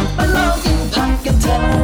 มา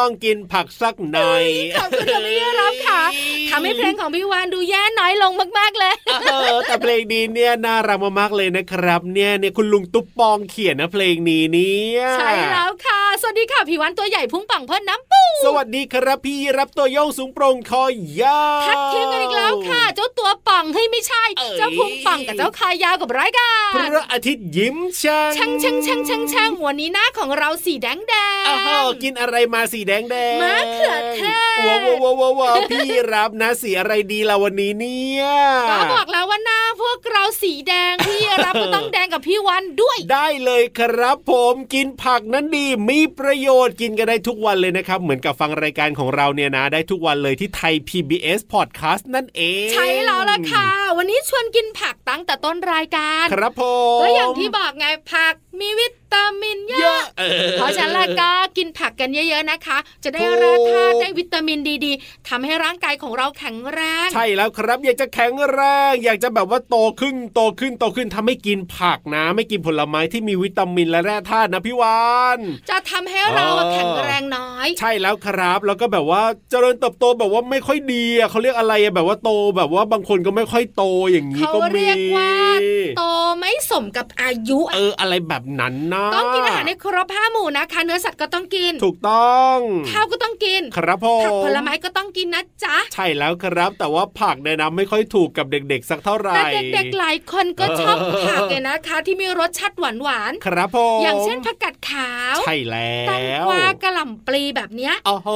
ลองกินผักสักหน่อยขอบคุณพี่รับค่ะทำให้เพลงของพี่วานดูแย่น้อยลงมากๆเลยเออแต่เพลงนี้เนี่ยน่ารักมากๆเลยนะครับ เนี่ยเนี่ยคุณลุงตุ๊บปองเขียนนะเพลงนี้เนี่ยใช่แล้วค่ะ สวัสดีค่ะพี่วานตัวใหญ่พุ่งปังเพิ่นน้ำปูสวัสดีครับพี่รับตัวโยงสูงโปร่งคอยาวทักทีมกันอีกแล้วค่ะ เจ้าตัวปังให้ไม่ใช่ เจ้าพุ่งปังกับเจ้าคายาวกับไรกันพระอาทิตย์ยิ้มช่างช่างช่างช่างช่างช่างวันนี้หน้าของเราสีแดงแดงอ้าวกินอะไรมาสีแดงแดงมะเขือเทศว้าวว้าวว้าวพี่รับนะสีอะไรดีล่ะวันนี้เนี่ยก็บอกแล้วว่าหน้าพวกเราสีแดงพี่รับก็ต้องแดงกับพี่วันด้วย ได้เลยครับผมกินผักนั้นดีมีประโยชน์กินกันได้ทุกวันเลยนะครับ เหมือนกับฟังรายการของเราเนี่ยนะ ได้ทุกวันเลยที่ไทย PBS Podcast นั่นเอง ใช่แล้วล่ะค่ะ วันนี้ชวนกินผักตั้งแต่ต้นรายการ ครับผมก็อย่างที่บอกไงผักมีวิตามินเยอะ เพราะฉะนั้นก็กินผักกันเยอะๆนะคะ จะได้แร่ธาตุได้วิตามินดีๆทำให้ร่างกายของเราแข็งแรง ใช่แล้วครับ อยากจะแข็งแรง อยากจะแบบว่าโตขึ้นโตขึ้นโตขึ้นทำให้กินผักนะ ไม่กินผลไม้ที่มีวิตามินและแร่ธาตุนะพี่วานจะทำให้เราแข็งแรงน้อย ใช่แล้วครับ แล้วก็แบบว่าเจริญเติบโตแบบว่าไม่ค่อยดีอะเขาเรียกอะไรแบบว่าโตแบบว่าบางคนก็ไม่ค่อยโตอย่างนี้ก็มีเขาเรียกว่าโตไม่สมกับอายุ เอออะไรแบบนั้นนะต้องกินอาหารในครบห้าหมู่นะคะเนื้อสัตว์ก็ต้องกิน ถูกต้องข้าวก็ต้องกิน ครับพ่อผักผลไม้ก็ต้องกินนะจ๊ะ ใช่แล้วครับ แต่ว่าผักเนี่ยนะไม่ค่อยถูกกับเด็ก ๆ สักเท่าไหร่แต่เด็กๆหลายคนก็ชอบผักเลยนะคะ ที่มีรสชาติหวานหวานครับพ่ออย่างเช่นผักกาดขาวใช่แล้วตังกวากระหล่ำปลีแบบเนี้ยโอ้โห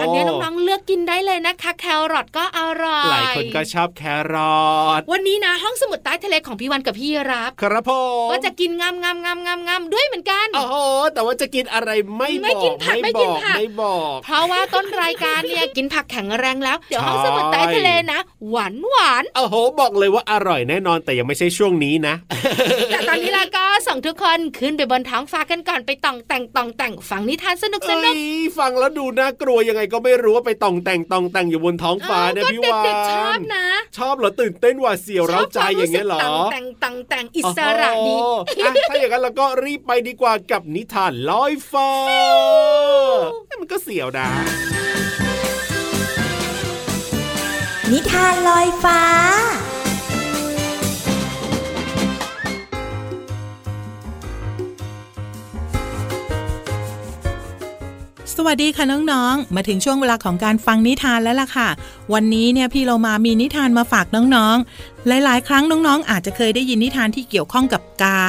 อันนี้น้องๆเลือกกินได้เลยนะคะ แครอทก็อร่อยหลายคนก็ชอบแครอทวันนี้นะห้องสมุดใต้ทะเลของพี่วันกับพี่รับ ครับพ่อก็จะกินงามงามงามงามงามด้วยเหมือนกันโอ้โหแต่ว่าจะกินอะไรไม่บอกไม่กินผักไม่กินผักไม่บอก เพราะว่าต้นรายการเนี่ยกินผักแข็งแรงแล้ว เดี๋ยวห้องสมุดใต้ทะเลนะ หวานหวานโอ้โห บอกเลยว่าอร่อยแน่นอนแต่ยังไม่ใช่ช่วงนี้นะ แต่ตอนนี้เราก็ส่งทุกคนขึ้นไปบนท้องฟ้ากันก่อนไปต่องแต่งต่องแต่งฟังนิทานสนุกสนุกฟังแล้วดูน่ากลัวยังไงก็ไม่รู้ว่าไปต่องแต่งต่องแต่งอยู่บนท้องฟ้าเนี่ยพี่วานชอบนะ ชอบเหรอตื่นเต้นว่าเสียวเร้าใจอย่างเงี้ยหรอแต่งต่องแต่งอิสระดีถ้าอย่างนั้นเราก็รีบไปดีกว่ากับนิทานลอยฟ้ามันก็เสียวดานิทานลอยฟ้าสวัสดีค่ะน้องๆ มาถึงช่วงเวลาของการฟังนิทานแล้วล่ะค่ะ วันนี้เนี่ยพี่เรามามีนิทานมาฝากน้องๆ หลายๆ ครั้งน้องๆ อาจจะเคยได้ยินนิทานที่เกี่ยวข้องกับกา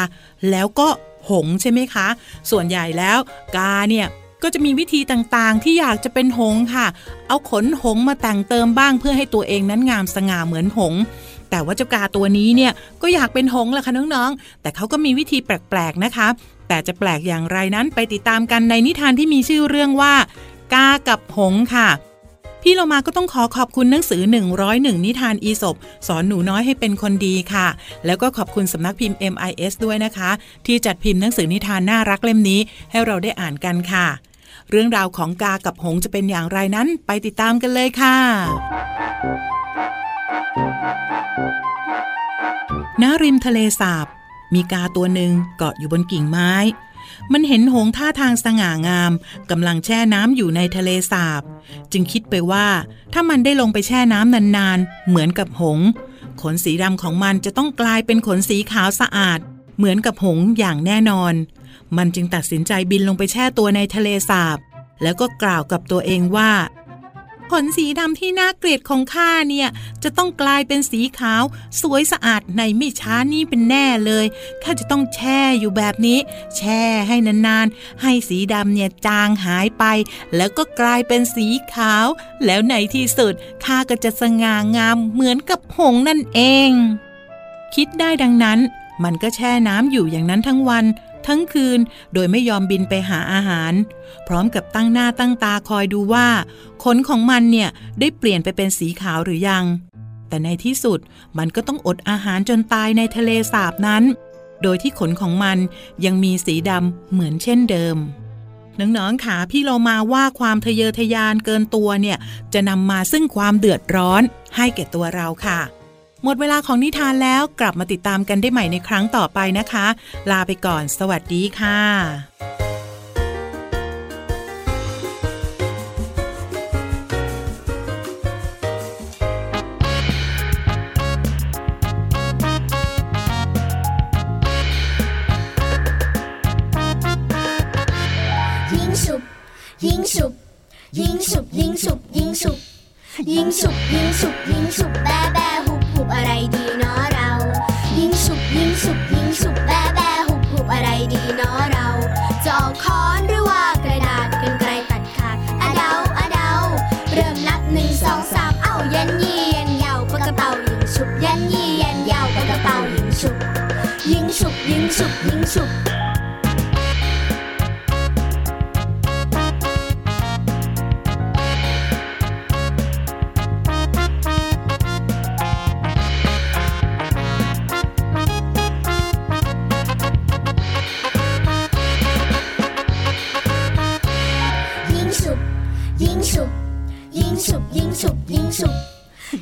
แล้วก็ หงใช่ไหมคะ ส่วนใหญ่แล้วกาเนี่ยก็จะมีวิธีต่างๆ ที่อยากจะเป็นหงค่ะ เอาขนหงมาแต่งเติมบ้างเพื่อให้ตัวเองนั้นงามสง่าเหมือนหง แต่ว่าเจ้ากาตัวนี้เนี่ยก็อยากเป็นหงแหละค่ะน้องๆ แต่เขาก็มีวิธีแปลกๆนะคะ แต่จะแปลกอย่างไรนั้นไปติดตามกันในนิทานที่มีชื่อเรื่องว่า กากับหงค่ะ พี่เรามาก็ต้องขอขอบคุณหนังสือ 101 นิทานอีสบสอนหนูน้อยให้เป็นคนดีค่ะ แล้วก็ขอบคุณสำนักพิมพ์ MIS ด้วยนะคะ ที่จัดพิมพ์หนังสือนิทานน่ารักเล่มนี้ให้เราได้อ่านกันค่ะ เรื่องราวของกากับหงจะเป็นอย่างไรนั้นไปติดตามกันเลยค่ะณริมทะเลสาบ มีกาตัวหนึ่งเกาะอยู่บนกิ่งไม้ มันเห็นหงส์ท่าทางสง่างามกำลังแช่น้ำอยู่ในทะเลสาบ จึงคิดไปว่า ถ้ามันได้ลงไปแช่น้ำนานๆ เหมือนกับหงส์ขนสีดำของมันจะต้องกลายเป็นขนสีขาวสะอาด เหมือนกับหงส์อย่างแน่นอน มันจึงตัดสินใจบินลงไปแช่ตัวในทะเลสาบ แล้วก็กล่าวกับตัวเองว่า ขนสีดำที่น่าเกลียดของข้าเนี่ย จะต้องกลายเป็นสีขาว สวยสะอาดในไม่ช้านี้เป็นแน่เลยข้าจะต้องแช่อยู่แบบนี้ แช่ให้นานๆ ให้สีดำเนี่ยจางหายไป แล้วก็กลายเป็นสีขาว แล้วในที่สุดข้าก็จะสง่างามเหมือนกับหงนั่นเอง คิดได้ดังนั้น มันก็แช่น้ำอยู่อย่างนั้นทั้งวัน ทั้งคืน โดยไม่ยอมบินไปหาอาหาร พร้อมกับตั้งหน้าตั้งตาคอยดูว่า ขนของมันเนี่ยได้เปลี่ยนไปเป็นสีขาวหรือยัง แต่ในที่สุดมันก็ต้องอดอาหารจนตายในทะเลสาบนั้น โดยที่ขนของมันยังมีสีดำเหมือนเช่นเดิมน้องๆขาพี่เรามาว่าความทะเยอทะยานเกินตัวเนี่ย จะนำมาซึ่งความเดือดร้อนให้แก่ตัวเราค่ะ หมดเวลาของนิทานแล้วกลับมาติดตามกันได้ใหม่ในครั้งต่อไปนะคะ ลาไปก่อน สวัสดีค่ะยิงฉุบยิงฉุบยิงฉุบยิงฉุบยิงฉุบยิงฉุบยิงฉุบ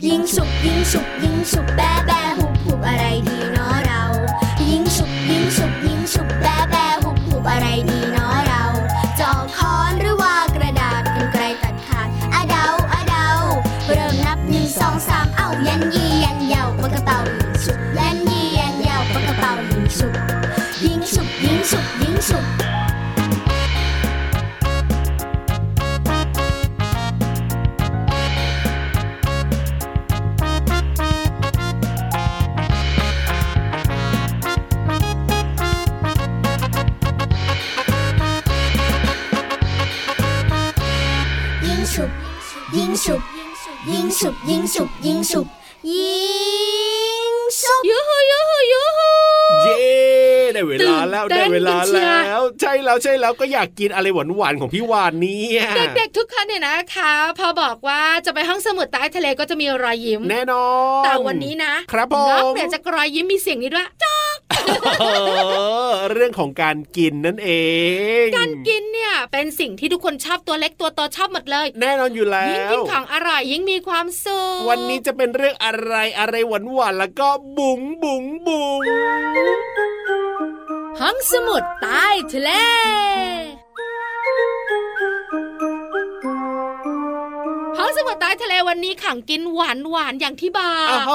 英雄英雄英雄拜拜。英雄英雄英雄英雄英雄英哟吼哟吼哟吼 บยิงฉุบยูฮูยูฮูยูฮูเย้ได้เวลาแล้วตื่นเต้ได้นเวลากันเชียร์แล้ว ใช่แล้วใช่แล้วก็อยากกินอะไรหวานๆของพี่วานเนี่ยเด็กๆทุกคนเนี่ยนะคะพอบอกว่าจะไปห้องสมุดใต้ทะเลก็จะมีรอยยิ้ม แน่นอนแต่วันนี้นะครับผมนอกเหนือจากรอยยิ้มมีเสียงนี้ด้วยจ้าเออเรื่องของการกินนั่นเอง การกินเนี่ยเป็นสิ่งที่ทุกคนชอบตัวเล็กตัวโตชอบหมดเลย แน่นอนอยู่แล้ยิ่งวกินของอร่อยยิ่งมีความสุขวันนี้จะเป็นเรื่องอะไรอะไรหวานๆแล้วก็บุ๋งบุ๋งบุ๋ง ห้องสมุดใต้ทะเล ห้องสมุดใต้ต้ทะเลวันนี้ขังกินหวานหวานอย่างที่บาอ้โห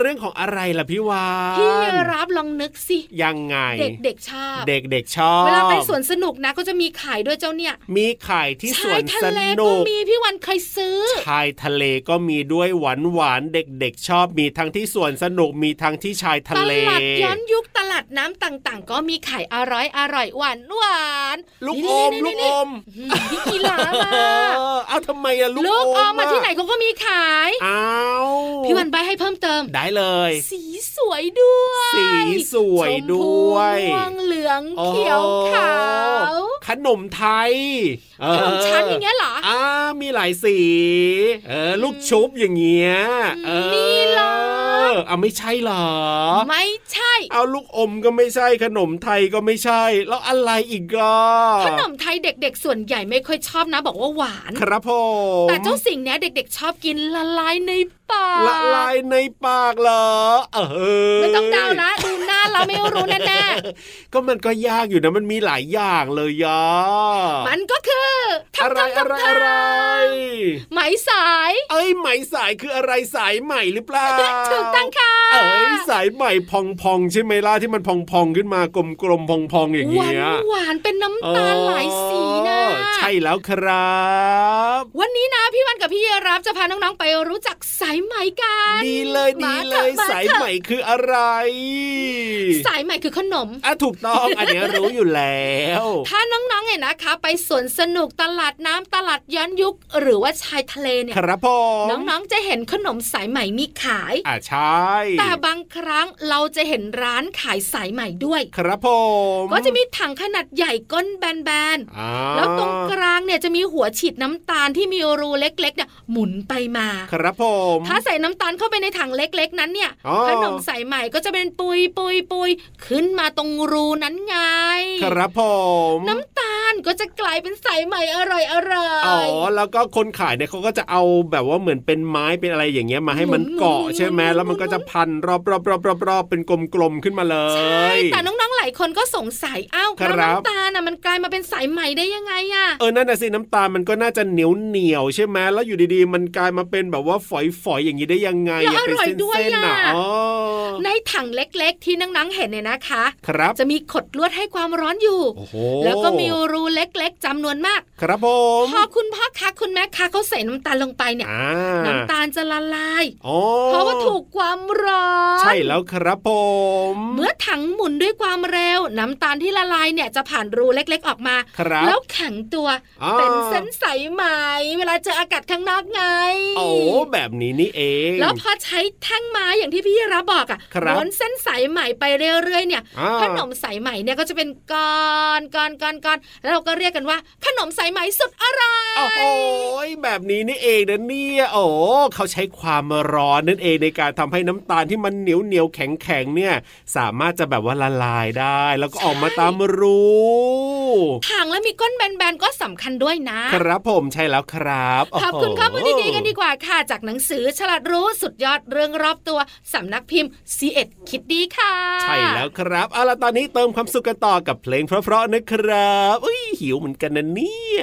เรื่องของอะไรล่ะพี่วานพี่รับลองนึกสิยังไง เด็กเด็กๆชอบ เด็กเด็กๆชอบเวลาไปสวนสนุกนะก็จะมีขายด้วยเจ้าเนี่ย มีขายที่สชาวยนทะสเลนุก็กมีพี่วันเคยซื้อชายทะเลก็มีด้วยหวานหวานๆเด็กๆชอบมีทั้งที่สวนสนุกมีทั้งที่ชายทะตเลลาดย้อนยุคตลาดน้ำต่างๆ ก็มีขายอร่อยอร่อยหวานหวานลูกนี่อมนี่ลูกนี่อมอืมพี่กีฬามาเออเอาทำไมอะลูกลูกออมมาอะที่ไหนเขาก็มีขายอ้าวพี่วันใบให้เพิ่มเติม ได้เลย สีสวยด้วย สีสวยด้วยชมพูม่วงเหลืองโอ้เขียวขาวขนมไทยเขนมชั้นอย่างเงี้ยเหรออ่ามีหลายสี เออลูกชุบอย่างเงี้ยเออนี่เหร อเอาไม่ใช่เหรอ ไม่ใช่ เอาลูกอมก็ไม่ใช่ขนมไทยก็ไม่ใช่ แล้วอะไรอีกอะขนมไทยเด็กๆ ส่วนใหญ่ไม่ค่อยชอบนะ บอกว่าหวาน ครับผมแต่เจ้าสิ่งเนี้ยเด็กๆ ชอบกินละลายในปากละลายในปากเหรอ เออไม่ต้องเดานะดูหน้าเราไม่รู้แน่ก็มันก็ยากอยู่นะมันมีหลายอย่างเลยยะๆมันก็คืออะไรทำทำอะไรทำอะไรไหมสาย เอ้ยไหมสายคืออะไรสายใหม่หรือเปล่าถูกต้องค่ะเอ้ยสายใหม่พองพองๆใช่ไหมล่ะที่มันพองพองๆขึ้นมากลมกลมๆพองพองๆอย่างหวานเงี้ยหวานเป็นน้ำตาลหลายสีนะเออใช่แล้วครับ วันนี้นะพี่วันกับพี่รับจะพาน้องๆไปรู้จักสายไหมกันดีเลยดีมาเลถอะยมาสายเถอะใหม่คืออะไร สายไหมคือขนมอะถูกต้องอันเนี้ยรู้อยู่แล้ว ถ้าน้องๆเนี่ยนะคะ ไปสวนสนุกตลาดน้ำตลาดย้อนยุค หรือว่าชายทะเลเนี่ยครับผมน้องๆจะเห็นขนมสายไหมมีขายอะใช่แต่บางครั้งเราจะเห็นร้านขายสายไหมด้วย ครับผมก็จะมีถังขนาดใหญ่ก้นแบนอ่าๆแล้วตรงกลางเนี่ยจะมีหัวฉีดน้ำตาลที่มีรูเล็กๆเนี่ยหมุนไปมา ครับผมถ้าใส่น้ำตาลเข้าไปในถังเล็ก ๆ นั้นเนี่ยอ๋อขนมสายไหมก็จะเป็นปุยปุยปุยขึ้นมาตรงรูนั้นไง ครับผมน้ำตาลก็จะกลายเป็นสายไหมอร่อยอร่อยอ๋อแล้วก็คนขายเนี่ยเขาก็จะเอาแบบว่าเหมือนเป็นไม้เป็นอะไรอย่างเงี้ยมาให้มันเกาะใช่ไหมแล้วมันก็จะพันรอบรอบรอบรอบรอบเป็นกลมๆขึ้นมาเลยใช่แต่น้องๆหลายคนก็สงสัยอ้าวครัแล้บวน้ำตาลน่ะมันกลายมาเป็นสายไหมได้ยังไงอะเออนั่นน่ะสิน้ำตาลมันก็น่าจะเหนียวเหนียวๆใช่ไหมแล้วอยู่ดีๆ มันกลายมาเป็นแบบว่าฝอยๆอย่างนี้ได้ยังไงแล้วอะเป็นอร่อยด้วยเส้นๆล่ะน่ะอ๋อ ในถังเล็กๆ ที่น้องๆเห็นเนี่ยนะคะ ครับจะมีขดลวดให้ความร้อนอยู่โอ้โหแล้วก็มีรูเล็กๆจำนวนมาก ครับผมพอคุณพ่อคะคุณแม่คะเขาใส่น้ำตาลลงไปเนี่ยอ่าน้ำตาลจะละลายอ๋อเพราะว่าถูกความร้อนใช่แล้วครับผม เมื่อถังหมุนด้วยความเร็ว น้ำตาลที่ละลายเนี่ยจะผ่านรูเล็ก ๆ ออกมาครับแล้วแข็งตัวอ่าเป็นเส้นใสไหมเวลาเจออากาศข้างนอกไงโอ้แบบนี้นี่เอง แล้วพอใช้แท่งไม้อย่างที่พี่รับบอกอะครับม้วนเส้นสายไหมไปเรื่อยๆเนี่ยอ่าขนมสายไหมเนี่ยก็จะเป็นก้อนก้อนก้อนก้อนแล้วเราก็เรียกกันว่าขนมสายไหมสุดอร่อยโอ้โหแบบนี้นี่เองนะเนี่ยโอ้เขาใช้ความร้อนนั่นเองในการทำให้น้ำตาลที่มันเหนียวเหนียวแข็งแข็งๆเนี่ยสามารถจะแบบว่าละลายได้ แล้วก็ออกมาตามรูถังแล้วมีก้นแบนๆก็สำคัญด้วยนะ ครับผมใช่แล้วครับขอบคุณโโหข้อมูลดีๆกันดีกว่าค่ะ จากหนังสือฉลาดรู้สุดยอดเรื่องรอบตัวสำนักพิมพ์ C1 คิดดีค่ะ ใช่แล้วครับเอาล่ะตอนนี้เติมความสุขกันต่อกับเพลงเพราะๆนะครับอุ้ยหิวเหมือนกันนะเนี่ย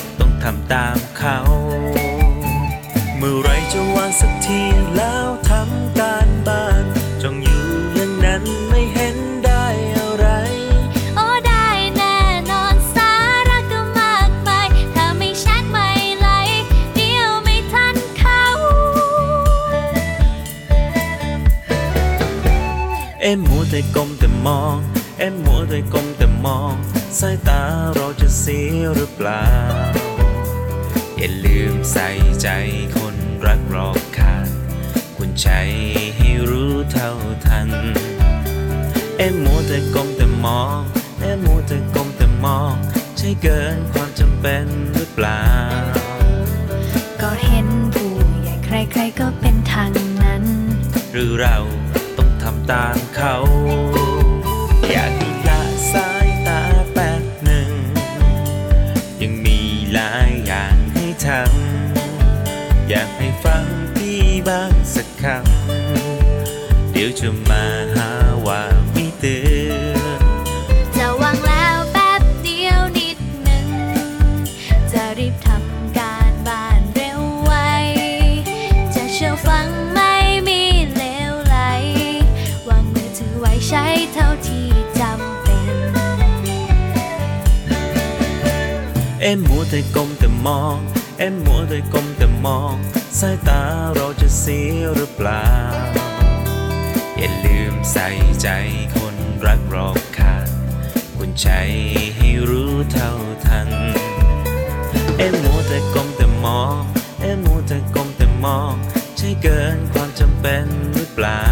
อง ทำตามเขา เมื่อไรจะวางสักทีแล้วทำการบ้านจ้องอยู่อย่างนั้นไม่เห็นได้อะไร โอ้ได้แน่นอนสาระก็มากมายถ้าไม่แชทไม่ไลค์เดียวไม่ทันเขา เอ๊อ็มมัวแต่ก้มแต่มอง เอ็มมัวแต่ก้มแต่มอง สายตาเราจะเสียหรือเปล่า อย่าลืมใส่ใจคนรักรอบข้างคุณใจให้รู้เท่าทัน เอ็มมัวแต่ก้มแต่มองเอ็มมัวแต่ก้มแต่มอง ใช่เกินความจำเป็นหรือเปล่า ก็เห็นผู้ใหญ่ใครๆก็เป็นทางนั้น หรือเราต้องทำตามเขา อยาก ทำอยากให้ฟังพี่บ้างสักคำเดี๋ยวจะมาหาว่าไม่เตือนจะวางแล้วแป๊บเดียวนิดหนึ่ง จะรีบทำการบ้านเร็วไว จะเชื่อฟังไม่มีเลวไหล วางมือถือไว้ใช้เท่าที่จำเป็นเอ็มมัวแต่ก้มแต่มอง เอ็มมัวแต่ก้มแต่มอง สายตาเราจะเสียหรือเปล่า อย่าลืมใส่ใจคนรักรอบข้างคุณใจให้รู้เท่าทัน เอ็มมัวแต่ก้มแต่มอง เอ็มมัวแต่ก้มแต่มอง ใช่เกินความจำเป็นหรือเปล่า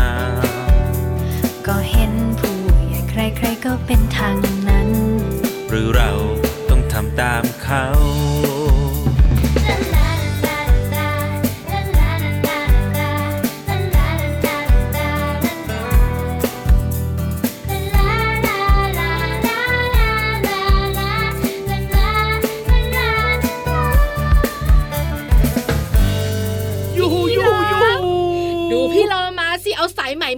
ก็เห็นผู้ใหญ่ใครๆก็เป็นทางนั้น หรือเราต้องทำตามเขา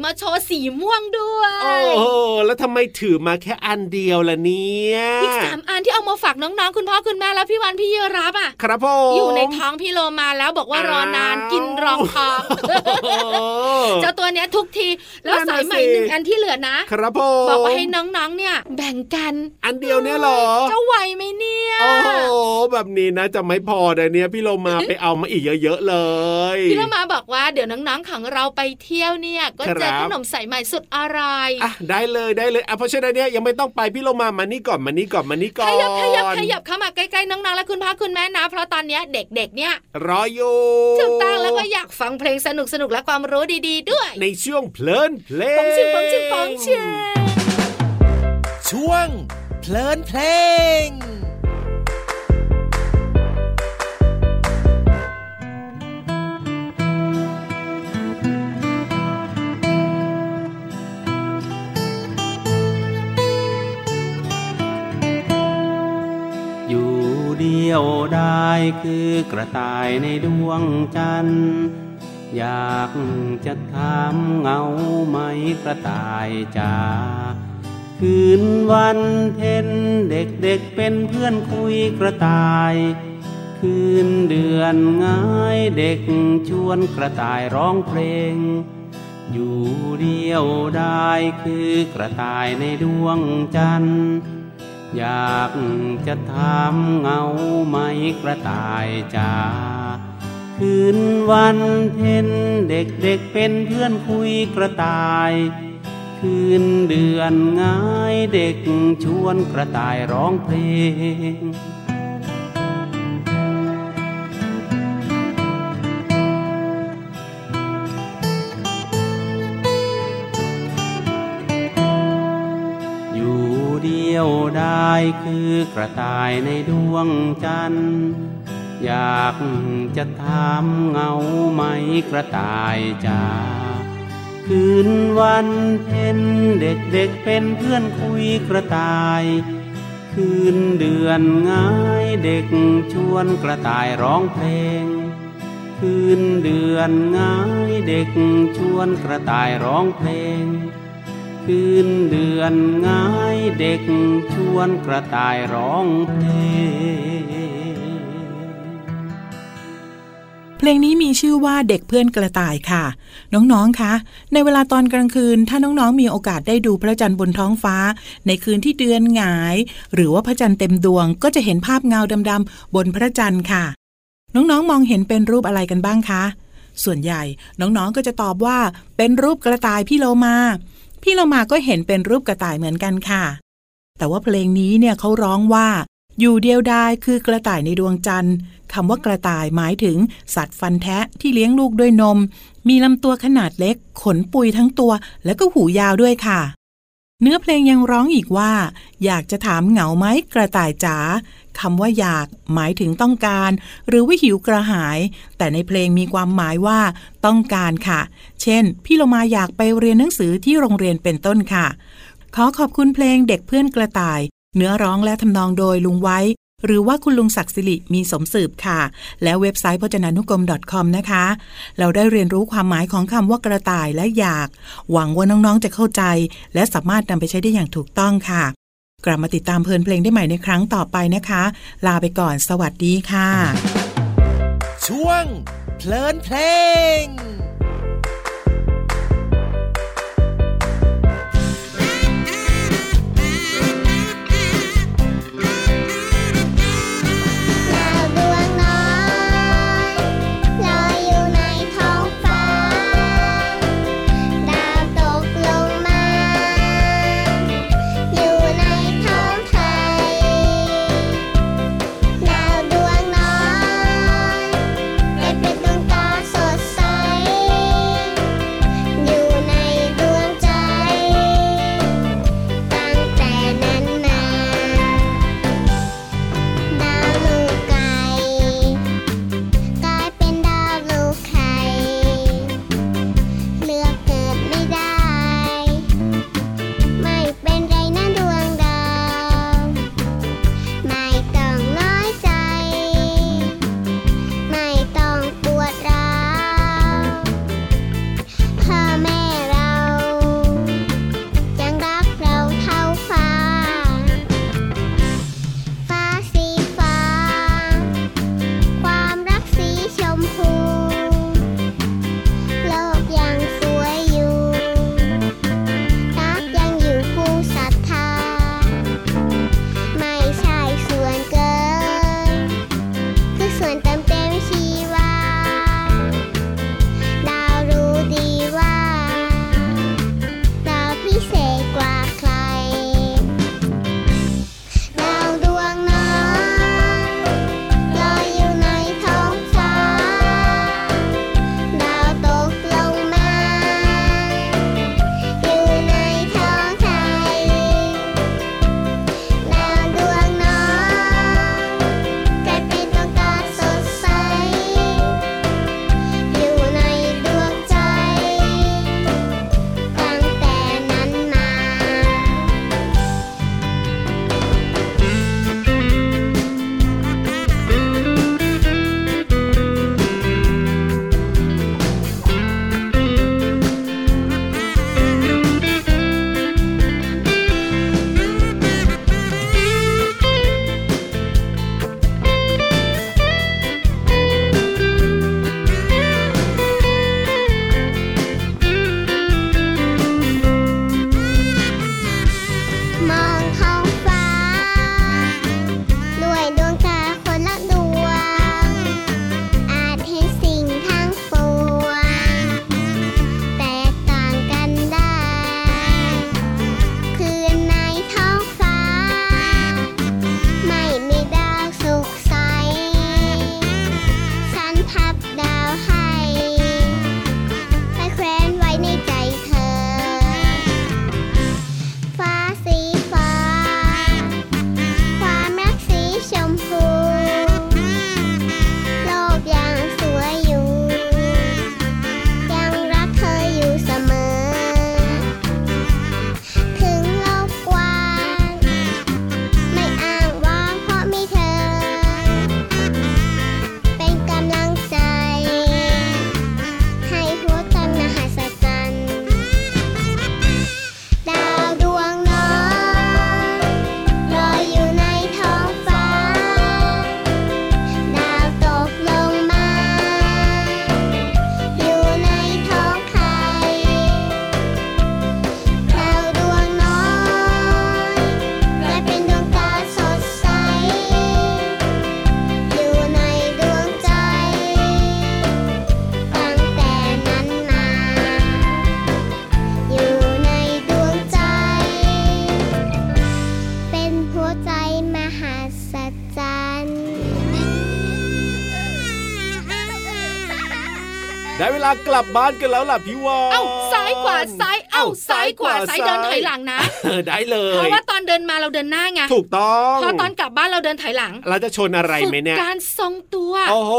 ม่มาโชว์สีม่วงด้วย โอ้โหแล้วทำไมถือมาแค่อันเดียวล่ะเนี่ยอีกสามอันที่เอามาฝากน้องๆ คุณพ่อคุณแม่แล้วพี่วันพี่เยรับอะ ครับผมอยู่ในท้องพี่โลมาแล้วบอกว่ารอนานกินรองท้องโอ้โหเจ้าตัวเนี้ยทุกที แล้วนั่นน่ะสายใหม่สิหนึ่งอันที่เหลือนะ ครับผมบอกว่าให้น้องๆ เนี่ย แบ่งกัน อันเดียวเนี่ยเหรอจะไหวไหมเนี่ยโอ้โหแบบนี้นะจะไม่พอเดี๋ยวนี้พี่โลมาไปเอามาอีกเยอะๆเลย พี่โลมาบอกว่าเดี๋ยวน้องๆของเราไปเที่ยวเนี่ยก็เจอครับขนมสายใหม่สุดอร่อยอะได้เลยได้เลยอะเพราะฉะนั้นเนี่ยยังไม่ต้องไปพี่โลมามานี่ก่อนมานี่ก่อนมานี่ก่ขอนยับขยับขยับเข้ามาใกล้ๆน้องๆและคุณพ่อคุณแม่นะ เพราะตอนเนี้ยเด็กๆเนี่ยรออยู่ถูกต้องแล้วก็อยากฟังเพลงสนุกๆและความรู้ดีๆด้วย ในช่วงเพลินเพลงปองชิงปองชิงปองชิงช่วงเพลินเพลง เดียวได้คือกระต่ายในดวงจันทร์อยากจะถามเงาไหมกระต่ายจ๋าคืนวันเพ็ญเด็กเด็กเป็นเพื่อนคุยกระต่าย คืนเดือนง่ายเด็กชวนกระต่ายร้องเพลง อยู่เดียวได้คือกระต่ายในดวงจันทร์ อยากจะถามเงาไหมกระต่ายจ๋าคืนวันเพ็ญเด็กเด็กๆเป็นเพื่อนคุยกระต่าย คืนเดือนง่ายเด็กชวนกระต่ายร้องเพลง ยวได้คือกระต่ายในดวงจันทร์อยากจะถามเงาไหมกระต่ายจ๋าคืนวันเพ็ญเด็กเด็กๆเป็นเพื่อนคุยกระต่าย คืนเดือนง่ายเด็กชวนกระต่ายร้องเพลง คืนเดือนง่ายเด็กชวนกระต่ายร้องเพลง คืนเดือนง่ายเด็กชวนกระต่ายร้องเพลงเพลงนี้มีชื่อว่าเด็กเพื่อนกระต่ายค่ะ น้องๆ คะ ในเวลาตอนกลางคืน ถ้าน้องๆ มีโอกาสได้ดูพระจันทร์บนท้องฟ้า ในคืนที่เดือนหงาย หรือว่าพระจันทร์เต็มดวง ก็จะเห็นภาพเงาดำๆบนพระจันทร์ค่ะ น้องๆ มองเห็นเป็นรูปอะไรกันบ้างคะ ส่วนใหญ่น้องๆ ก็จะตอบว่าเป็นรูปกระต่ายพี่โลมา พี่เรามาก็เห็นเป็นรูปกระต่ายเหมือนกันค่ะ แต่ว่าเพลงนี้เนี่ยเขาร้องว่า อยู่เดียวดายคือกระต่ายในดวงจันทร์คำว่ากระต่ายหมายถึงสัตว์ฟันแทะที่เลี้ยงลูกด้วยนม มีลำตัวขนาดเล็ก ขนปุยทั้งตัว และก็หูยาวด้วยค่ะ เนื้อเพลงยังร้องอีกว่า อยากจะถามเหงาไหมกระต่ายจ๋า คำว่าอยากหมายถึงต้องการ หรือว่าหิวกระหาย แต่ในเพลงมีความหมายว่า ต้องการค่ะ เช่น พี่โลมาอยากไปเรียนหนังสือที่โรงเรียนเป็นต้นค่ะ ขอขอบคุณเพลงเด็กเพื่อนกระต่าย เนื้อร้องและทำนองโดยลุงไว้ หรือว่าคุณลุงศักดิ์สิริมีสมสืบค่ะ และเว็บไซต์พจนานุกรม .com นะคะ เราได้เรียนรู้ความหมายของคำว่ากระต่ายและอยาก หวังว่าน้องๆจะเข้าใจ และสามารถนำไปใช้ได้อย่างถูกต้องค่ะ กลับมาติดตามเพลินเพลงได้ใหม่ในครั้งต่อไปนะคะ ลาไปก่อนสวัสดีค่ะ ช่วงเพลินเพลง ลากลับบ้านกันแล้วล่ะพี่วานเอ้าซ้ายขวาซ้ายเอ้าซ้ายขวาซ้ายเดินถอยหลังนะเออได้เลเพยราะว่าตอน เดินมาเราเดินหน้าไงถูกต้องพอตอนกลับบ้านเราเดินถอยหลัง เราจะชนอะไรฝึไหมกเนี่ยการทรงตัวโอ้โห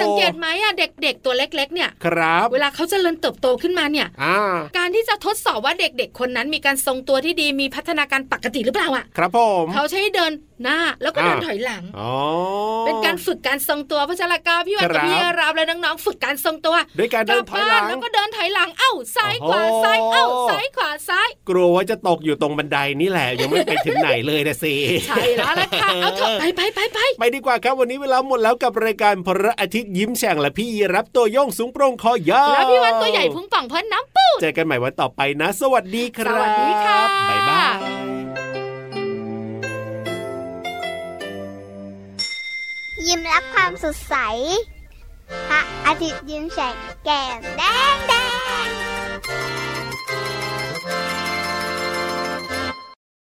สังเกตไหมอะเด็กๆตัวเล็ก ๆ เนี่ยครับ เวลาเขาเจริญเติบโตขึ้นมาเนี่ยอ่าการที่จะทดสอบว่าเด็กๆ คนนั้นมีการทรงตัวที่ดีมีพัฒนาการปกติหรือเปล่าอะครับผมเขาใช้เดินหน้าแล้วก็เดินอ่าถอยหลังอ๋อเป็นการฝึกการทรงตัวเพราะฉะนั้นก็พี่วันครักับบพี่รับและน้องๆฝึกการทรงตัวด้วยการเดินถอยหลังกบ้าแล้วก็เดินถอยหลังเอ้าซ้ายขวาโอ้โหซ้ายเอ้าซ้ายขวาซ้าย กลัวว่าจะตกอยู่ตรงบันไดนี่แหละยังไม่ไปถึงไหนเลยนะสิใช่แล้วล่ะค่ะเอาเถอะไปไปไปไปไปดีกว่าครับวันนี้เวลาหมดแล้วกับรายการพระอาทิตย์ยิ้มแฉ่งและพี่ยีรับตัวโยงสูงโปร่งคอยาวแล้วพี่วันตัวใหญ่พุงป่องเพิ่นน้ำปูดเจอกันใหม่วันต่อไปนะ สวัสดีครับสวัสดีค่ะบ๊ายบายยิ้มรับความสดใส พระอาทิตย์ยิ้มแฉกแก้มแดงแด